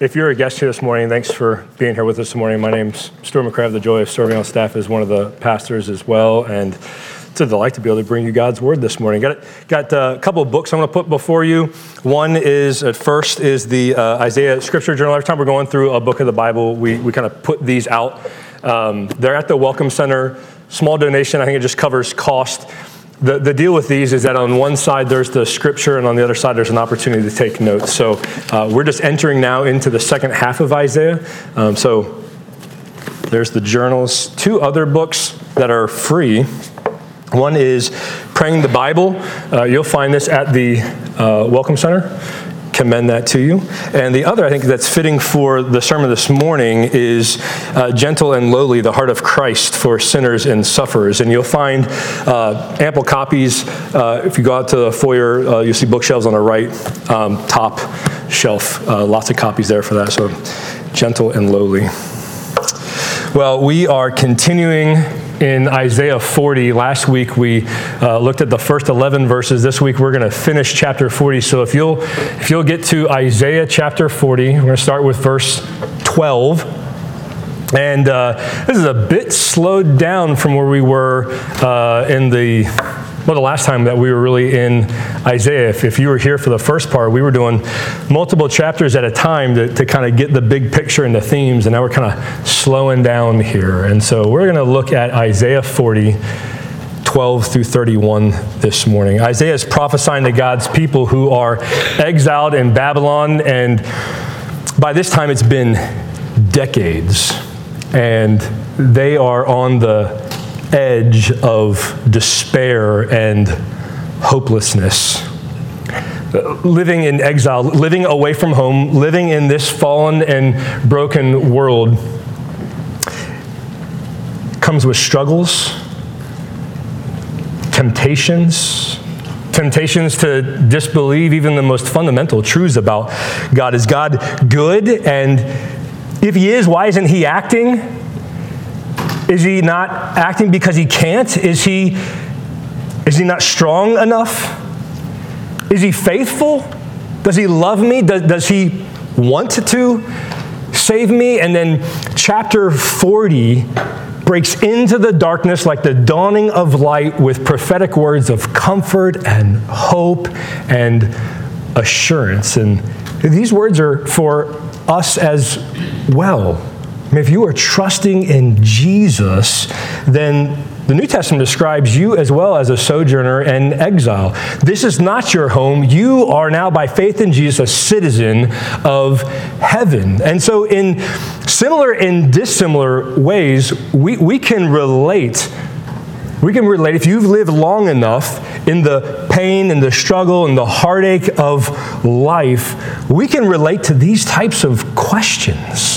If you're a guest here this morning, thanks for being here with us this morning. My name's Stuart have the joy of serving on staff as one of the pastors as well, and it's a delight to be able to bring you God's word this morning. Got got uh, a couple of books I'm going to put before you. One is at first is the uh, Isaiah Scripture Journal. Every time we're going through a book of the Bible, we we kind of put these out. Um, they're at the Welcome Center. Small donation. I think it just covers cost. The, the deal with these is that on one side there's the scripture, and on the other side there's an opportunity to take notes. So uh, we're just entering now into the second half of Isaiah. Um, so there's the journals. Two other books that are free. One is Praying the Bible. Uh, you'll find this at the uh, Welcome Center commend that to you. And the other, I think, that's fitting for the sermon this morning is uh, Gentle and Lowly, the Heart of Christ for Sinners and Sufferers. And you'll find uh, ample copies. Uh, if you go out to the foyer, uh, you'll see bookshelves on the right um, top shelf. Uh, lots of copies there for that. So, Gentle and Lowly. Well, we are continuing in Isaiah 40. Last week we uh, looked at the first 11 verses. This week we're going to finish chapter 40. So if you'll if you'll get to Isaiah chapter 40, we're going to start with verse 12. And uh, this is a bit slowed down from where we were uh, in the well, the last time that we were really in Isaiah, if, if you were here for the first part, we were doing multiple chapters at a time to, to kind of get the big picture and the themes, and now we're kind of slowing down here. And so we're going to look at Isaiah 40. 12 through 31 this morning. Isaiah is prophesying to God's people who are exiled in Babylon, and by this time it's been decades, and they are on the edge of despair and hopelessness. Living in exile, living away from home, living in this fallen and broken world comes with struggles, temptations, temptations to disbelieve even the most fundamental truths about God. Is God good? And if He is, why isn't He acting? Is he not acting because he can't? Is he, is he not strong enough? Is he faithful? Does he love me? Does, does he want to save me? And then chapter 40 breaks into the darkness like the dawning of light with prophetic words of comfort and hope and assurance. And these words are for us as well if you are trusting in Jesus, then the New Testament describes you as well as a sojourner and exile. This is not your home. You are now, by faith in Jesus, a citizen of heaven. And so, in similar and dissimilar ways, we, we can relate. We can relate, if you've lived long enough in the pain and the struggle and the heartache of life, we can relate to these types of questions.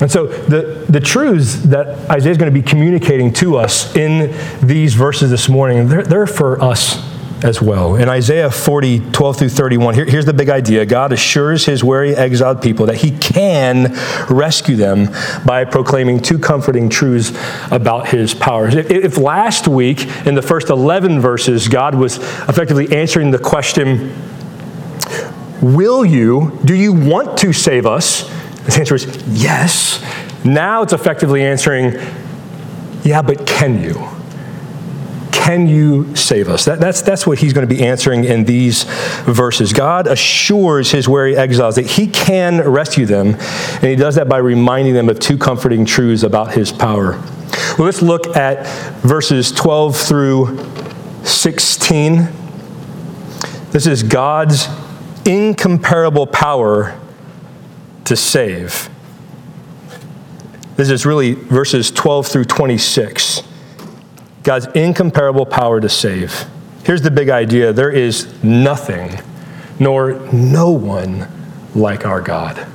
And so the, the truths that Isaiah is going to be communicating to us in these verses this morning, they're, they're for us as well. In Isaiah 40, 12 through 31, here, here's the big idea God assures his weary, exiled people that he can rescue them by proclaiming two comforting truths about his powers. If, if last week, in the first 11 verses, God was effectively answering the question, Will you, do you want to save us? The answer is yes. Now it's effectively answering, yeah, but can you? Can you save us? That, that's, that's what he's going to be answering in these verses. God assures his weary exiles that he can rescue them, and he does that by reminding them of two comforting truths about his power. Well, let's look at verses 12 through 16. This is God's incomparable power to save. This is really verses 12 through 26. God's incomparable power to save. Here's the big idea there is nothing, nor no one like our God.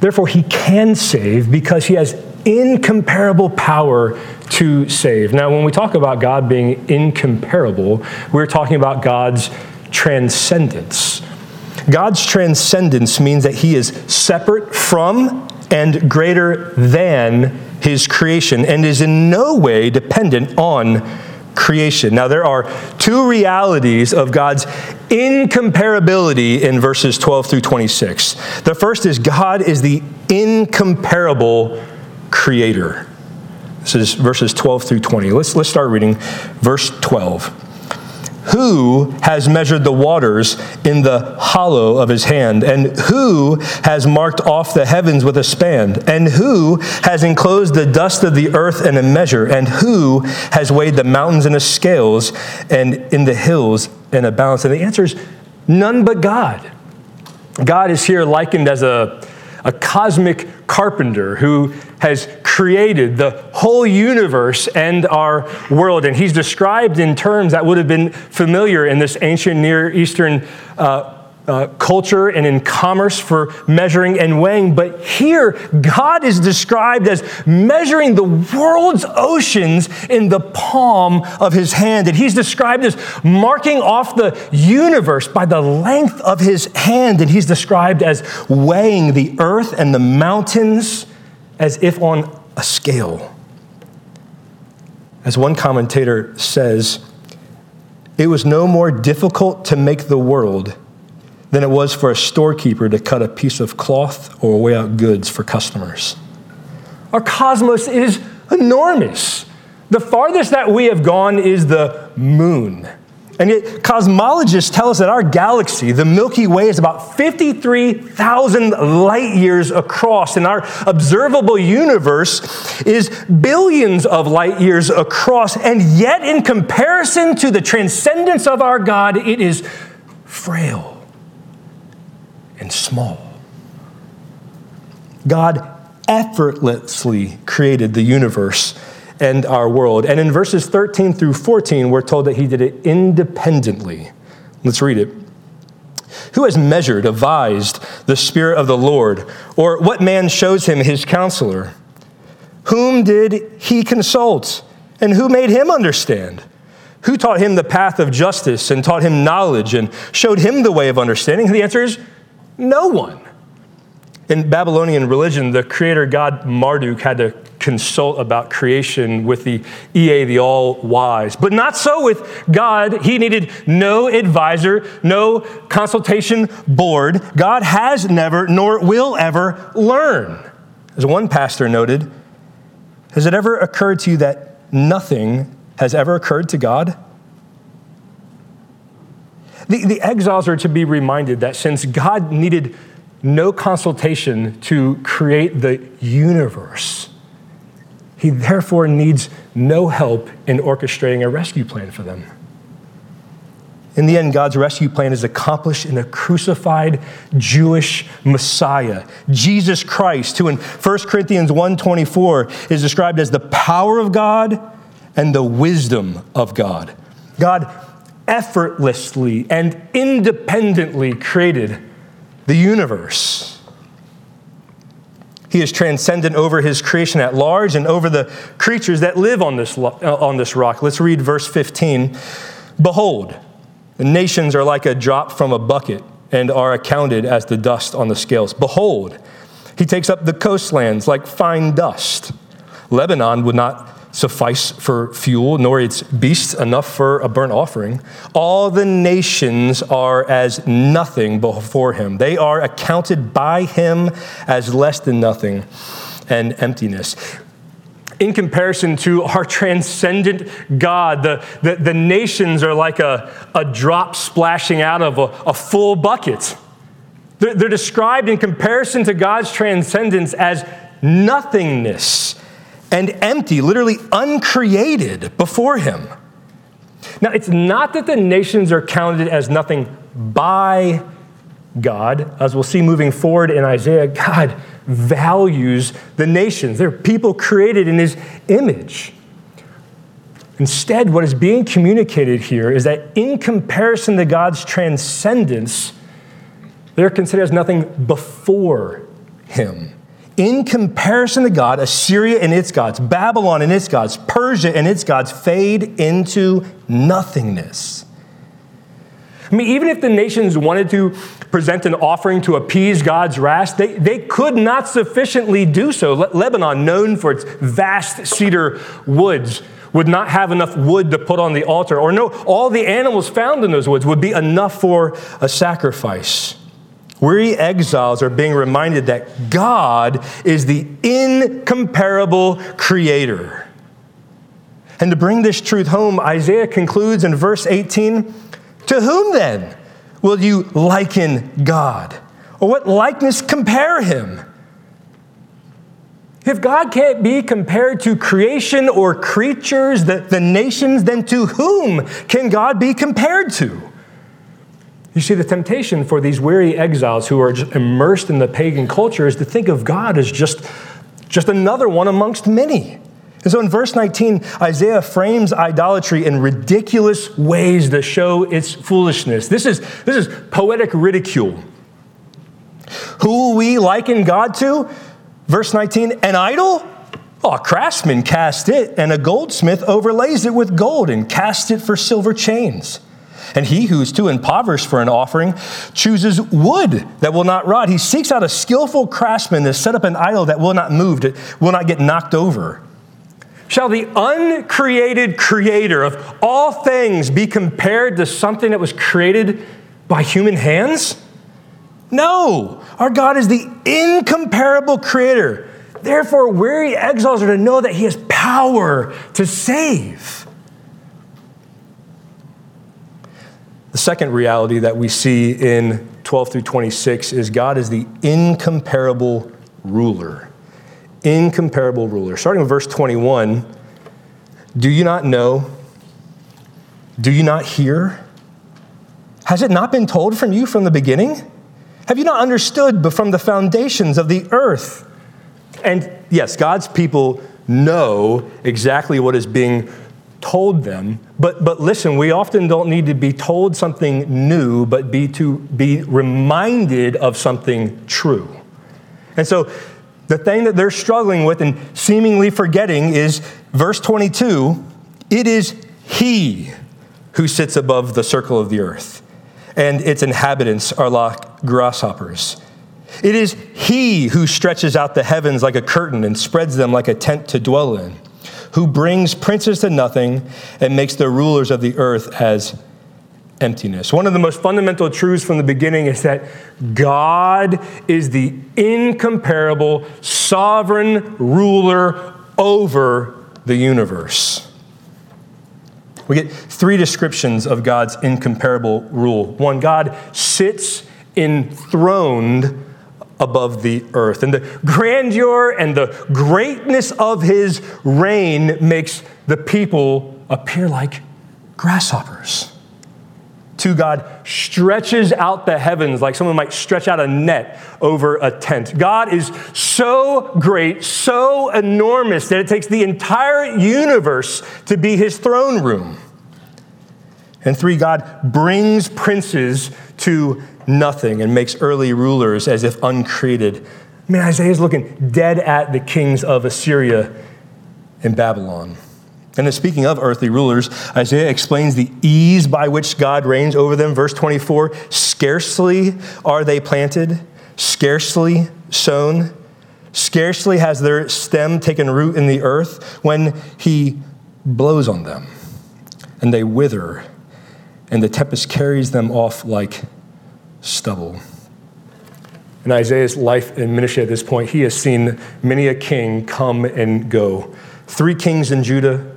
Therefore, he can save because he has incomparable power to save. Now, when we talk about God being incomparable, we're talking about God's transcendence. God's transcendence means that he is separate from and greater than his creation and is in no way dependent on creation. Now, there are two realities of God's incomparability in verses 12 through 26. The first is God is the incomparable creator. This is verses 12 through 20. Let's, let's start reading verse 12. Who has measured the waters in the hollow of his hand? And who has marked off the heavens with a span? And who has enclosed the dust of the earth in a measure? And who has weighed the mountains in a scales and in the hills in a balance? And the answer is none but God. God is here likened as a, a cosmic carpenter who has created the whole universe and our world. And he's described in terms that would have been familiar in this ancient Near Eastern uh, uh, culture and in commerce for measuring and weighing. But here, God is described as measuring the world's oceans in the palm of his hand. And he's described as marking off the universe by the length of his hand. And he's described as weighing the earth and the mountains as if on a scale. As one commentator says, it was no more difficult to make the world than it was for a storekeeper to cut a piece of cloth or weigh out goods for customers. Our cosmos is enormous. The farthest that we have gone is the moon. And yet, cosmologists tell us that our galaxy, the Milky Way, is about 53,000 light years across, and our observable universe is billions of light years across. And yet, in comparison to the transcendence of our God, it is frail and small. God effortlessly created the universe and our world. And in verses 13 through 14, we're told that he did it independently. Let's read it. Who has measured, advised the Spirit of the Lord? Or what man shows him his counselor? Whom did he consult? And who made him understand? Who taught him the path of justice and taught him knowledge and showed him the way of understanding? The answer is no one. In Babylonian religion, the creator god Marduk had to consult about creation with the Ea, the all wise. But not so with God. He needed no advisor, no consultation board. God has never, nor will ever, learn. As one pastor noted, has it ever occurred to you that nothing has ever occurred to God? The, the exiles are to be reminded that since God needed no consultation to create the universe. He therefore needs no help in orchestrating a rescue plan for them. In the end, God's rescue plan is accomplished in a crucified Jewish Messiah, Jesus Christ, who in 1 Corinthians 1:24 is described as the power of God and the wisdom of God. God effortlessly and independently created the universe. He is transcendent over his creation at large and over the creatures that live on this, uh, on this rock. Let's read verse 15. Behold, the nations are like a drop from a bucket and are accounted as the dust on the scales. Behold, he takes up the coastlands like fine dust. Lebanon would not suffice for fuel, nor its beasts enough for a burnt offering. All the nations are as nothing before him. They are accounted by him as less than nothing and emptiness. In comparison to our transcendent God, the, the, the nations are like a, a drop splashing out of a, a full bucket. They're, they're described in comparison to God's transcendence as nothingness and empty, literally uncreated before him. Now, it's not that the nations are counted as nothing by God. As we'll see moving forward in Isaiah, God values the nations. They're people created in his image. Instead, what is being communicated here is that in comparison to God's transcendence, they're considered as nothing before him in comparison to God, Assyria and its gods, Babylon and its gods, Persia and its gods fade into nothingness. I mean, even if the nations wanted to present an offering to appease God's wrath, they, they could not sufficiently do so. Le- Lebanon, known for its vast cedar woods, would not have enough wood to put on the altar, or no, all the animals found in those woods would be enough for a sacrifice. Weary exiles are being reminded that God is the incomparable creator. And to bring this truth home, Isaiah concludes in verse 18 To whom then will you liken God? Or what likeness compare him? If God can't be compared to creation or creatures, the, the nations, then to whom can God be compared to? You see, the temptation for these weary exiles who are immersed in the pagan culture is to think of God as just, just another one amongst many. And so in verse 19, Isaiah frames idolatry in ridiculous ways to show its foolishness. This is, this is poetic ridicule. Who we liken God to? Verse 19, an idol? Oh, a craftsman cast it, and a goldsmith overlays it with gold and cast it for silver chains. And he who is too impoverished for an offering chooses wood that will not rot. He seeks out a skillful craftsman to set up an idol that will not move, that will not get knocked over. Shall the uncreated creator of all things be compared to something that was created by human hands? No, our God is the incomparable creator. Therefore, weary exiles are to know that he has power to save. The second reality that we see in 12 through 26 is God is the incomparable ruler. Incomparable ruler. Starting with verse 21 Do you not know? Do you not hear? Has it not been told from you from the beginning? Have you not understood but from the foundations of the earth? And yes, God's people know exactly what is being told them. But, but listen, we often don't need to be told something new, but be to be reminded of something true. And so the thing that they're struggling with and seemingly forgetting is verse 22 it is He who sits above the circle of the earth, and its inhabitants are like grasshoppers. It is He who stretches out the heavens like a curtain and spreads them like a tent to dwell in who brings princes to nothing and makes the rulers of the earth as emptiness. One of the most fundamental truths from the beginning is that God is the incomparable sovereign ruler over the universe. We get three descriptions of God's incomparable rule. One, God sits enthroned above the earth. And the grandeur and the greatness of his reign makes the people appear like grasshoppers. Two, God stretches out the heavens like someone might stretch out a net over a tent. God is so great, so enormous that it takes the entire universe to be his throne room. And three, God brings princes to nothing and makes early rulers as if uncreated. I mean, Isaiah's looking dead at the kings of Assyria and Babylon. And then speaking of earthly rulers, Isaiah explains the ease by which God reigns over them. Verse 24 Scarcely are they planted, scarcely sown, scarcely has their stem taken root in the earth when he blows on them, and they wither, and the tempest carries them off like stubble. In Isaiah's life and ministry at this point, he has seen many a king come and go. Three kings in Judah,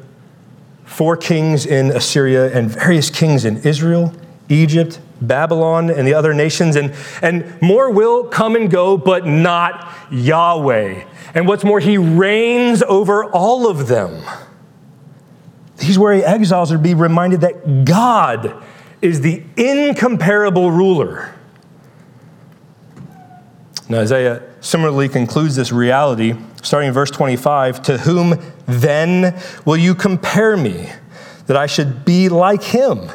four kings in Assyria, and various kings in Israel, Egypt, Babylon, and the other nations. And, and more will come and go, but not Yahweh. And what's more, he reigns over all of them. These weary exiles are to be reminded that God is the incomparable ruler. Now, Isaiah similarly concludes this reality, starting in verse 25 To whom then will you compare me, that I should be like him?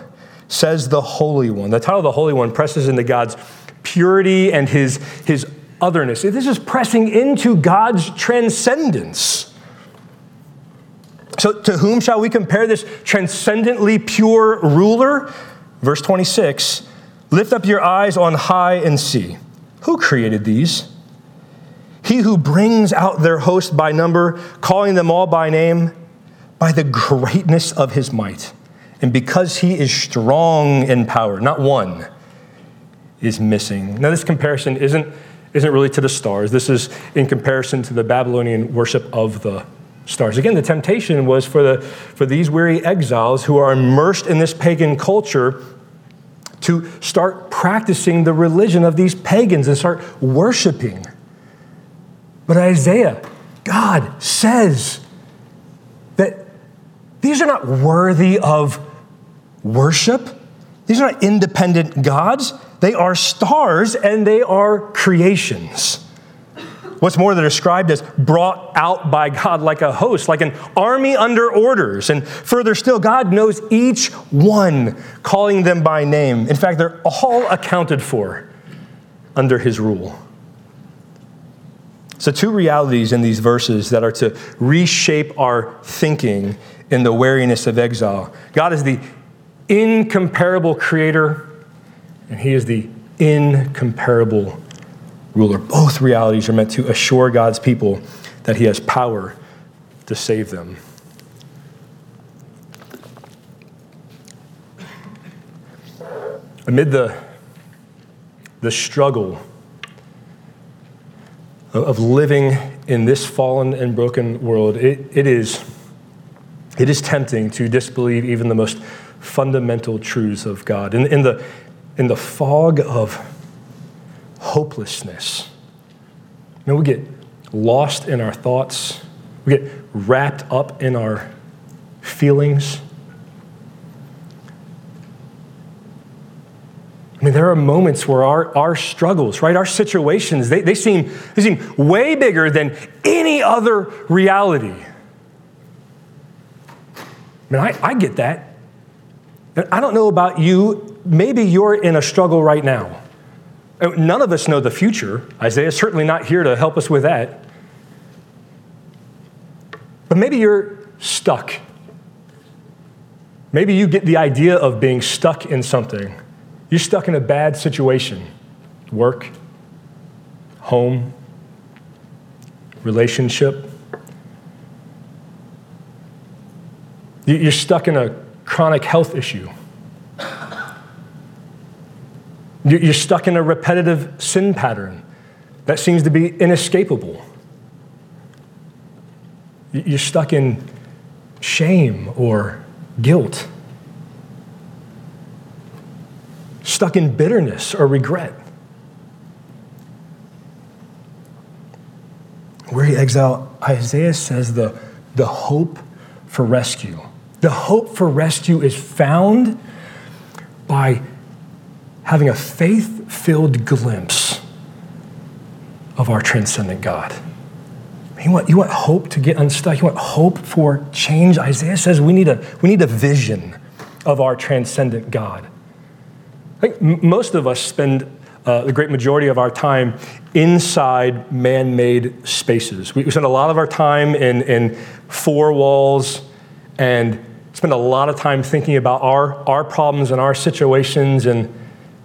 Says the Holy One. The title of the Holy One presses into God's purity and his, his otherness. This is pressing into God's transcendence. So, to whom shall we compare this transcendently pure ruler? Verse 26 Lift up your eyes on high and see. Who created these? He who brings out their host by number, calling them all by name. by the greatness of his might. And because he is strong in power, not one is missing. Now, this comparison isn't, isn't really to the stars. This is in comparison to the Babylonian worship of the stars. Again, the temptation was for, the, for these weary exiles who are immersed in this pagan culture to start practicing the religion of these pagans and start worshiping. But Isaiah, God says that these are not worthy of worship. These are not independent gods. They are stars and they are creations. What's more, they're described as brought out by God like a host, like an army under orders. And further still, God knows each one, calling them by name. In fact, they're all accounted for under his rule. So, two realities in these verses that are to reshape our thinking in the wariness of exile. God is the incomparable creator, and he is the incomparable ruler. Both realities are meant to assure God's people that he has power to save them. Amid the, the struggle of living in this fallen and broken world, it, it, is, it is tempting to disbelieve even the most fundamental truths of God. In, in, the, in the fog of hopelessness. You know, we get lost in our thoughts, we get wrapped up in our feelings. I mean, there are moments where our, our struggles, right, our situations, they, they, seem, they seem way bigger than any other reality. I mean, I, I get that. I don't know about you. Maybe you're in a struggle right now. Uh, none of us know the future. Isaiah's certainly not here to help us with that. But maybe you're stuck. Maybe you get the idea of being stuck in something. You're stuck in a bad situation work, home, relationship. You're stuck in a chronic health issue. You're stuck in a repetitive sin pattern that seems to be inescapable. You're stuck in shame or guilt, stuck in bitterness or regret. Weary exile, Isaiah says the, the hope for rescue. The hope for rescue is found by having a faith filled glimpse of our transcendent God. You want, you want hope to get unstuck? You want hope for change? Isaiah says we need a, we need a vision of our transcendent God. I think most of us spend uh, the great majority of our time inside man made spaces. We, we spend a lot of our time in, in four walls and spend a lot of time thinking about our, our problems and our situations and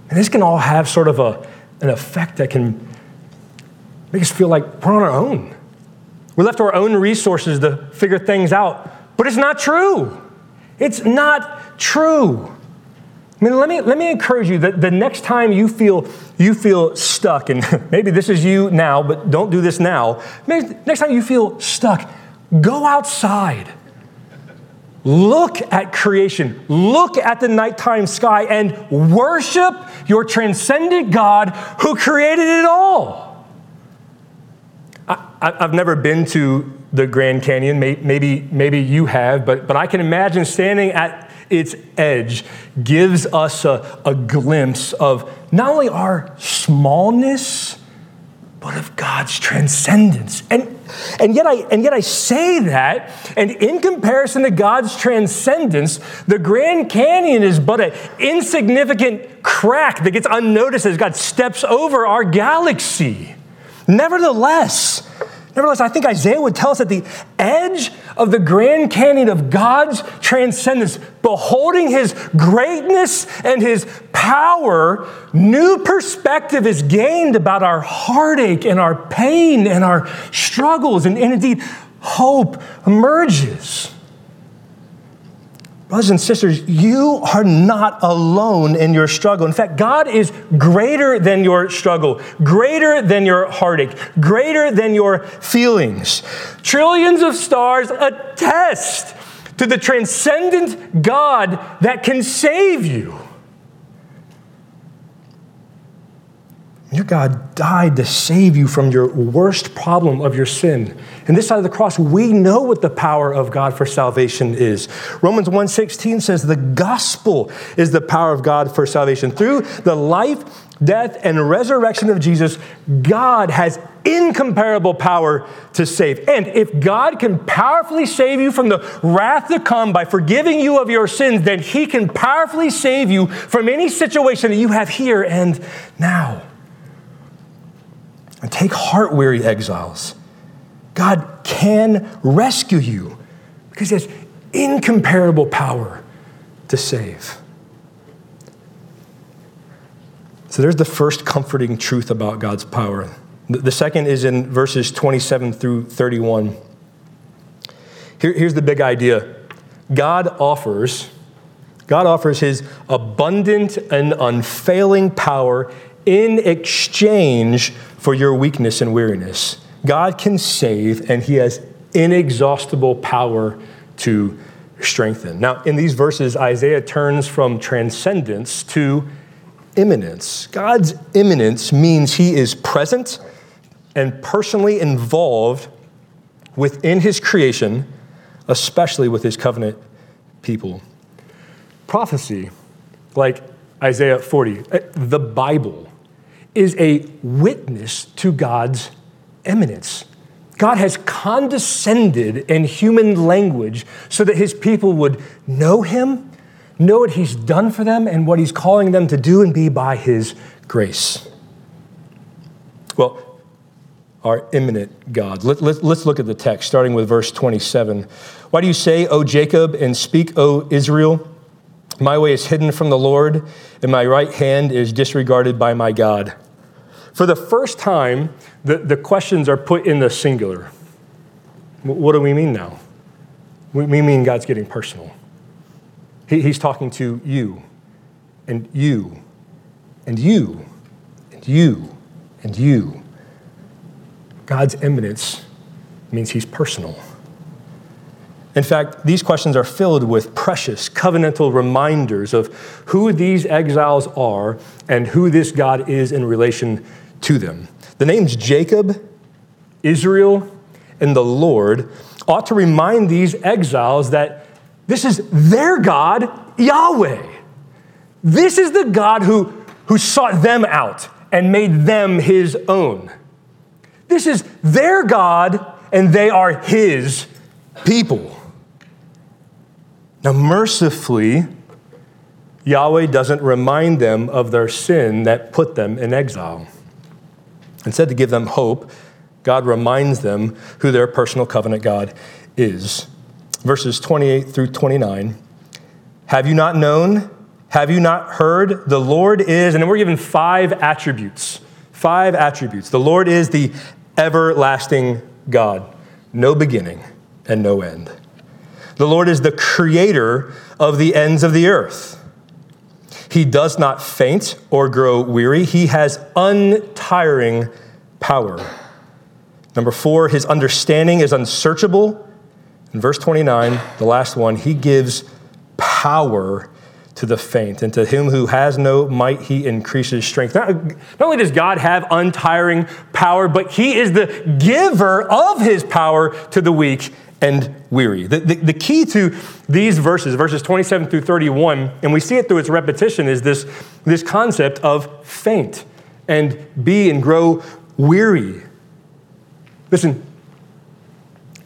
and this can all have sort of a, an effect that can make us feel like we're on our own. We're left to our own resources to figure things out. But it's not true. It's not true. I mean, let me, let me encourage you that the next time you feel, you feel stuck, and maybe this is you now, but don't do this now. Maybe next time you feel stuck, go outside. Look at creation, look at the nighttime sky, and worship your transcendent God who created it all. I, have never been to the Grand Canyon. Maybe, maybe you have, but, but I can imagine standing at its edge gives us a, a glimpse of not only our smallness, but of God's transcendence. And, and, yet I, and yet I say that, and in comparison to God's transcendence, the Grand Canyon is but an insignificant crack that gets unnoticed as God steps over our galaxy. Nevertheless, Nevertheless, I think Isaiah would tell us at the edge of the Grand Canyon of God's transcendence, beholding his greatness and his power, new perspective is gained about our heartache and our pain and our struggles, and, and indeed, hope emerges. Brothers and sisters, you are not alone in your struggle. In fact, God is greater than your struggle, greater than your heartache, greater than your feelings. Trillions of stars attest to the transcendent God that can save you. Your God died to save you from your worst problem of your sin. And this side of the cross, we know what the power of God for salvation is. Romans 1:16 says the gospel is the power of God for salvation. Through the life, death, and resurrection of Jesus, God has incomparable power to save. And if God can powerfully save you from the wrath to come by forgiving you of your sins, then he can powerfully save you from any situation that you have here and now. And take heart, weary exiles. God can rescue you because He has incomparable power to save. So there's the first comforting truth about God's power. The second is in verses 27 through 31. Here, here's the big idea God offers. God offers his abundant and unfailing power in exchange for your weakness and weariness. God can save, and He has inexhaustible power to strengthen. Now, in these verses, Isaiah turns from transcendence to immanence. God's immanence means He is present and personally involved within His creation, especially with His covenant people. Prophecy, like Isaiah 40, eh, the Bible, is a witness to God's immanence. God has condescended in human language so that his people would know him, know what he's done for them, and what he's calling them to do and be by his grace. Well, our immanent God. Let, us let, look at the text, starting with verse 27. Why do you say, O Jacob, and speak, O Israel? My way is hidden from the Lord, and my right hand is disregarded by my God. For the first time, the, the questions are put in the singular. What do we mean now? We mean God's getting personal. He, he's talking to you, and you, and you, and you, and you. God's immanence means he's personal. In fact, these questions are filled with precious covenantal reminders of who these exiles are and who this God is in relation to them. The names Jacob, Israel, and the Lord ought to remind these exiles that this is their God, Yahweh. This is the God who, who sought them out and made them his own. This is their God, and they are his people. Now, mercifully, Yahweh doesn't remind them of their sin that put them in exile. Instead, to give them hope, God reminds them who their personal covenant God is. Verses 28 through 29 Have you not known? Have you not heard? The Lord is, and we're given five attributes. Five attributes. The Lord is the everlasting God, no beginning and no end. The Lord is the creator of the ends of the earth. He does not faint or grow weary. He has untiring power. Number four, his understanding is unsearchable. In verse 29, the last one, he gives power to the faint, and to him who has no might, he increases strength. Not, not, only does God have untiring power, but he is the giver of his power to the weak and weary. The, the, the, key to these verses, verses 27 through 31, and we see it through its repetition, is this, this concept of faint and be and grow weary. Listen,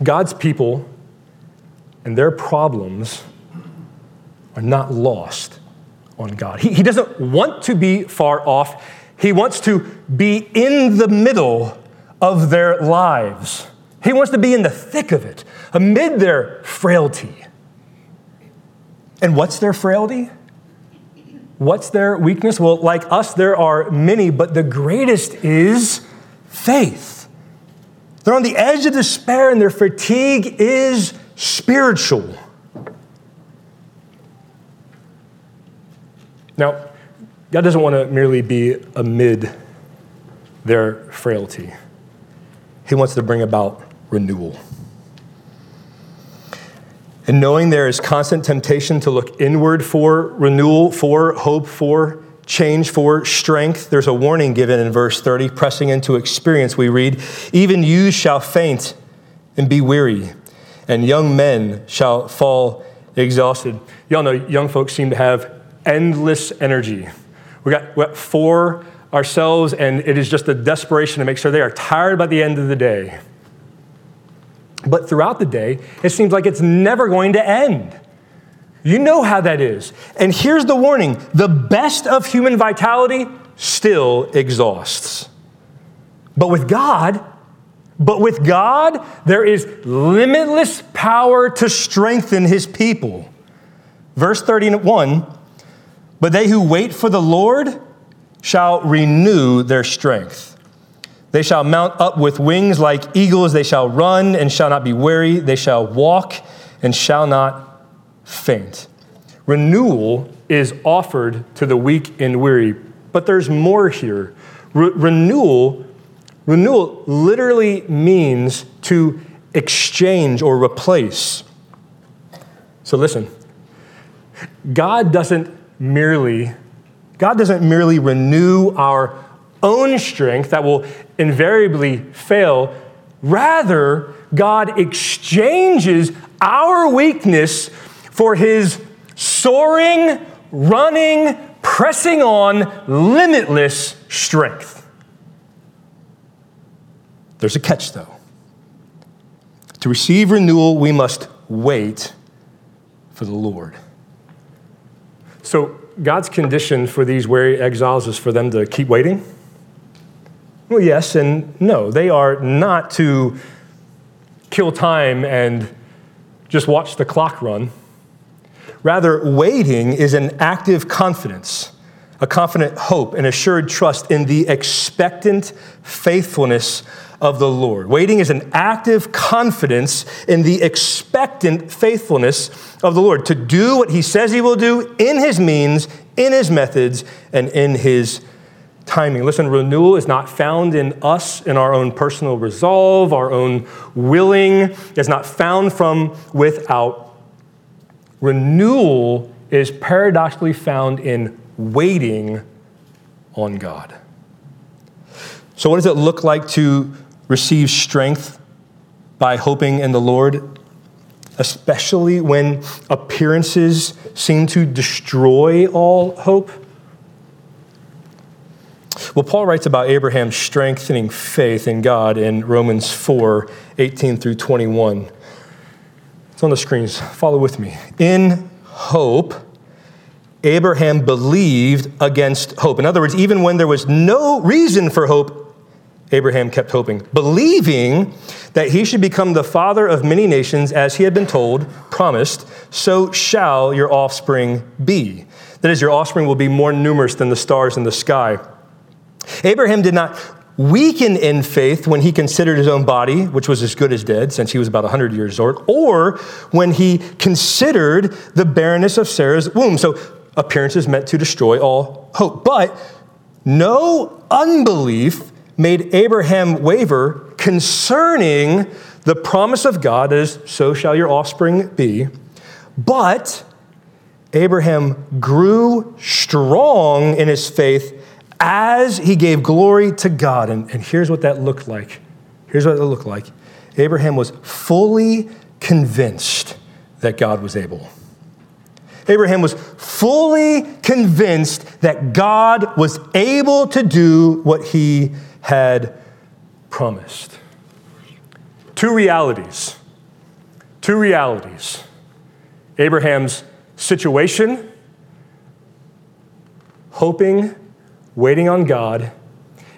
God's people and their problems are not lost on God. He, he doesn't want to be far off, He wants to be in the middle of their lives. He wants to be in the thick of it, amid their frailty. And what's their frailty? What's their weakness? Well, like us, there are many, but the greatest is faith. They're on the edge of despair, and their fatigue is spiritual. Now, God doesn't want to merely be amid their frailty, He wants to bring about renewal. And knowing there is constant temptation to look inward for renewal, for hope, for change, for strength, there's a warning given in verse 30. Pressing into experience, we read, Even youths shall faint and be weary, and young men shall fall exhausted. Y'all know young folks seem to have endless energy. We got, we got four ourselves, and it is just a desperation to make sure they are tired by the end of the day. But throughout the day, it seems like it's never going to end. You know how that is. And here's the warning the best of human vitality still exhausts. But with God, but with God, there is limitless power to strengthen his people. Verse 31 But they who wait for the Lord shall renew their strength. They shall mount up with wings like eagles. They shall run and shall not be weary. They shall walk and shall not faint. Renewal is offered to the weak and weary, but there's more here. Re- renewal, renewal literally means to exchange or replace. So listen, God doesn't merely God doesn't merely renew our own strength that will invariably fail. Rather, God exchanges our weakness for his soaring, running, pressing on, limitless strength. There's a catch, though. To receive renewal, we must wait for the Lord. So, God's condition for these weary exiles is for them to keep waiting well, yes and no. They are not to kill time and just watch the clock run. Rather, waiting is an active confidence, a confident hope, an assured trust in the expectant faithfulness of the Lord. Waiting is an active confidence in the expectant faithfulness of the Lord to do what he says he will do in his means, in his methods, and in his timing. Listen, renewal is not found in us, in our own personal resolve, our own willing. It's not found from without. Renewal is paradoxically found in waiting on God. So, what does it look like to receive strength by hoping in the Lord? Especially when appearances seem to destroy all hope? Well, Paul writes about Abraham's strengthening faith in God in Romans 4 18 through 21. It's on the screens. Follow with me. In hope, Abraham believed against hope. In other words, even when there was no reason for hope, Abraham kept hoping, believing that he should become the father of many nations as he had been told, promised, so shall your offspring be. That is, your offspring will be more numerous than the stars in the sky. Abraham did not weaken in faith when he considered his own body, which was as good as dead, since he was about 100 years old, or when he considered the barrenness of Sarah's womb. So appearances meant to destroy all hope. But no unbelief made Abraham waver concerning the promise of God, as so shall your offspring be. But Abraham grew strong in his faith as he gave glory to God. And, and here's what that looked like. Here's what it looked like. Abraham was fully convinced that God was able. Abraham was fully convinced that God was able to do what he had promised. Two realities. Two realities. Abraham's situation, hoping waiting on God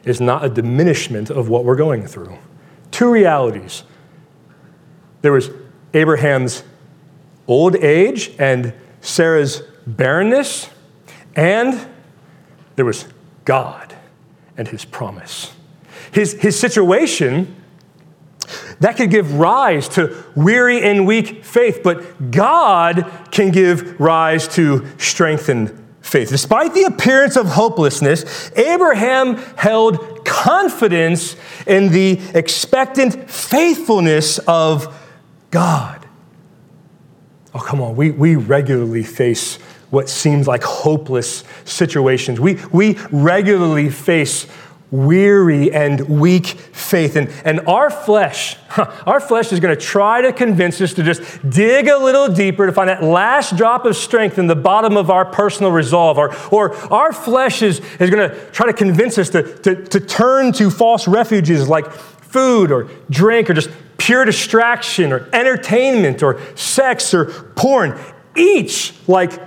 is not a diminishment of what we're going through. Two realities. There was Abraham's old age and Sarah's barrenness, and there was God and his promise. His, his situation that could give rise to weary and weak faith, but God can give rise to strengthened faith. Despite the appearance of hopelessness, Abraham held confidence in the expectant faithfulness of God. Oh, come on. We, we regularly face what seems like hopeless situations. We, we regularly face weary and weak faith. And, and our flesh, our flesh is going to try to convince us to just dig a little deeper to find that last drop of strength in the bottom of our personal resolve. Or, or our flesh is, is going to try to convince us to, to, to turn to false refuges like food or drink or just pure distraction or entertainment or sex or porn, each like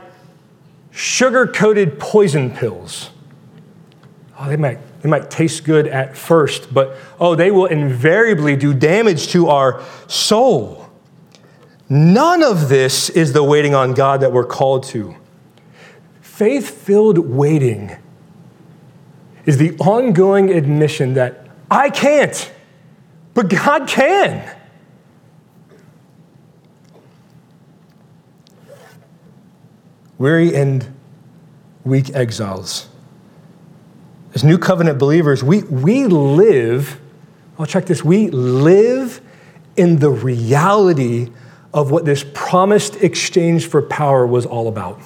sugar coated poison pills. Oh, they might they might taste good at first, but oh, they will invariably do damage to our soul. None of this is the waiting on God that we're called to. Faith filled waiting is the ongoing admission that I can't, but God can. Weary and weak exiles as new covenant believers, we, we live, I'll check this, we live in the reality of what this promised exchange for power was all about.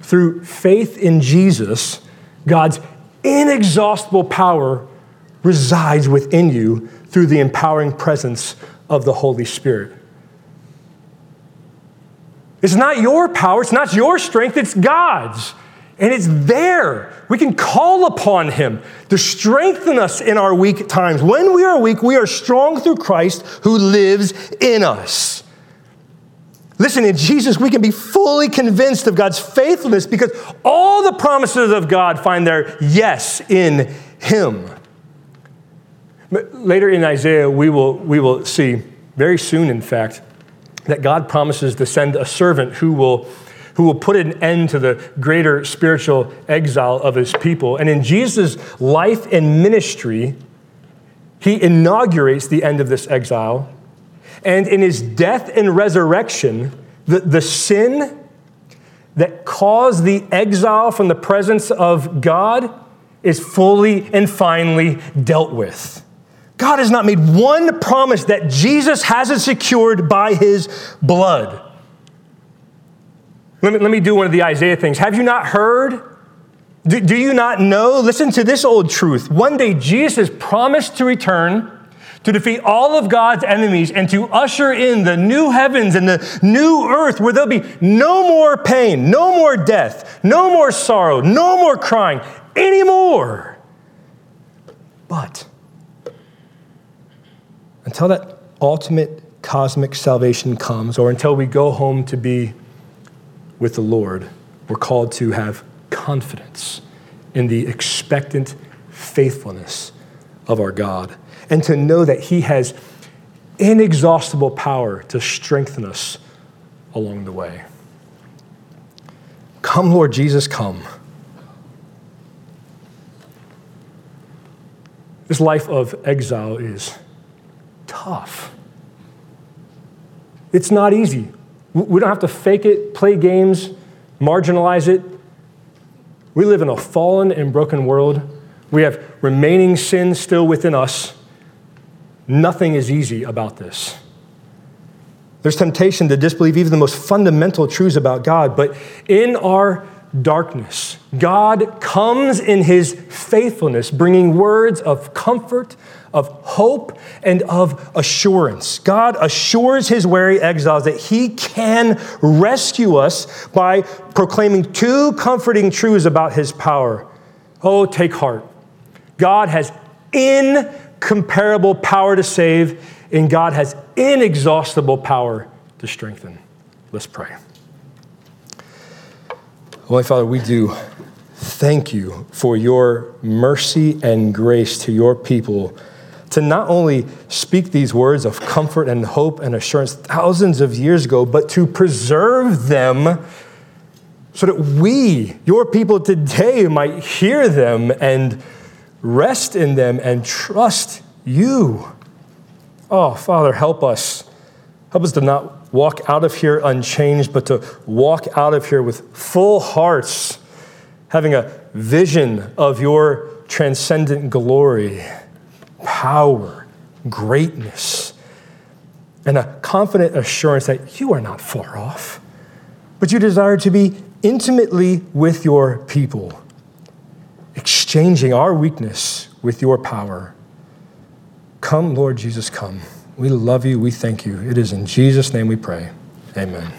Through faith in Jesus, God's inexhaustible power resides within you through the empowering presence of the Holy Spirit. It's not your power, it's not your strength, it's God's. And it's there. We can call upon Him to strengthen us in our weak times. When we are weak, we are strong through Christ who lives in us. Listen, in Jesus, we can be fully convinced of God's faithfulness because all the promises of God find their yes in Him. Later in Isaiah, we will, we will see, very soon in fact, that God promises to send a servant who will who will put an end to the greater spiritual exile of his people. And in Jesus' life and ministry, he inaugurates the end of this exile. And in his death and resurrection, the, the sin that caused the exile from the presence of God is fully and finally dealt with. God has not made one promise that Jesus hasn't secured by his blood. Let me, let me do one of the Isaiah things. Have you not heard? Do, do you not know? Listen to this old truth. One day Jesus promised to return to defeat all of God's enemies and to usher in the new heavens and the new earth where there'll be no more pain, no more death, no more sorrow, no more crying anymore. But until that ultimate cosmic salvation comes, or until we go home to be with the Lord, we're called to have confidence in the expectant faithfulness of our God and to know that He has inexhaustible power to strengthen us along the way. Come, Lord Jesus, come. This life of exile is tough. It's not easy. We don't have to fake it, play games, marginalize it. We live in a fallen and broken world. We have remaining sin still within us. Nothing is easy about this. There's temptation to disbelieve even the most fundamental truths about God, but in our darkness, God comes in his faithfulness, bringing words of comfort, of hope and of assurance. God assures his weary exiles that he can rescue us by proclaiming two comforting truths about his power. Oh, take heart. God has incomparable power to save, and God has inexhaustible power to strengthen. Let's pray. Holy Father, we do thank you for your mercy and grace to your people to not only speak these words of comfort and hope and assurance thousands of years ago, but to preserve them so that we, your people today, might hear them and rest in them and trust you. Oh, Father, help us. Help us to not walk out of here unchanged, but to walk out of here with full hearts, having a vision of your transcendent glory, power, greatness, and a confident assurance that you are not far off, but you desire to be intimately with your people, exchanging our weakness with your power. Come, Lord Jesus, come. We love you. We thank you. It is in Jesus' name we pray. Amen.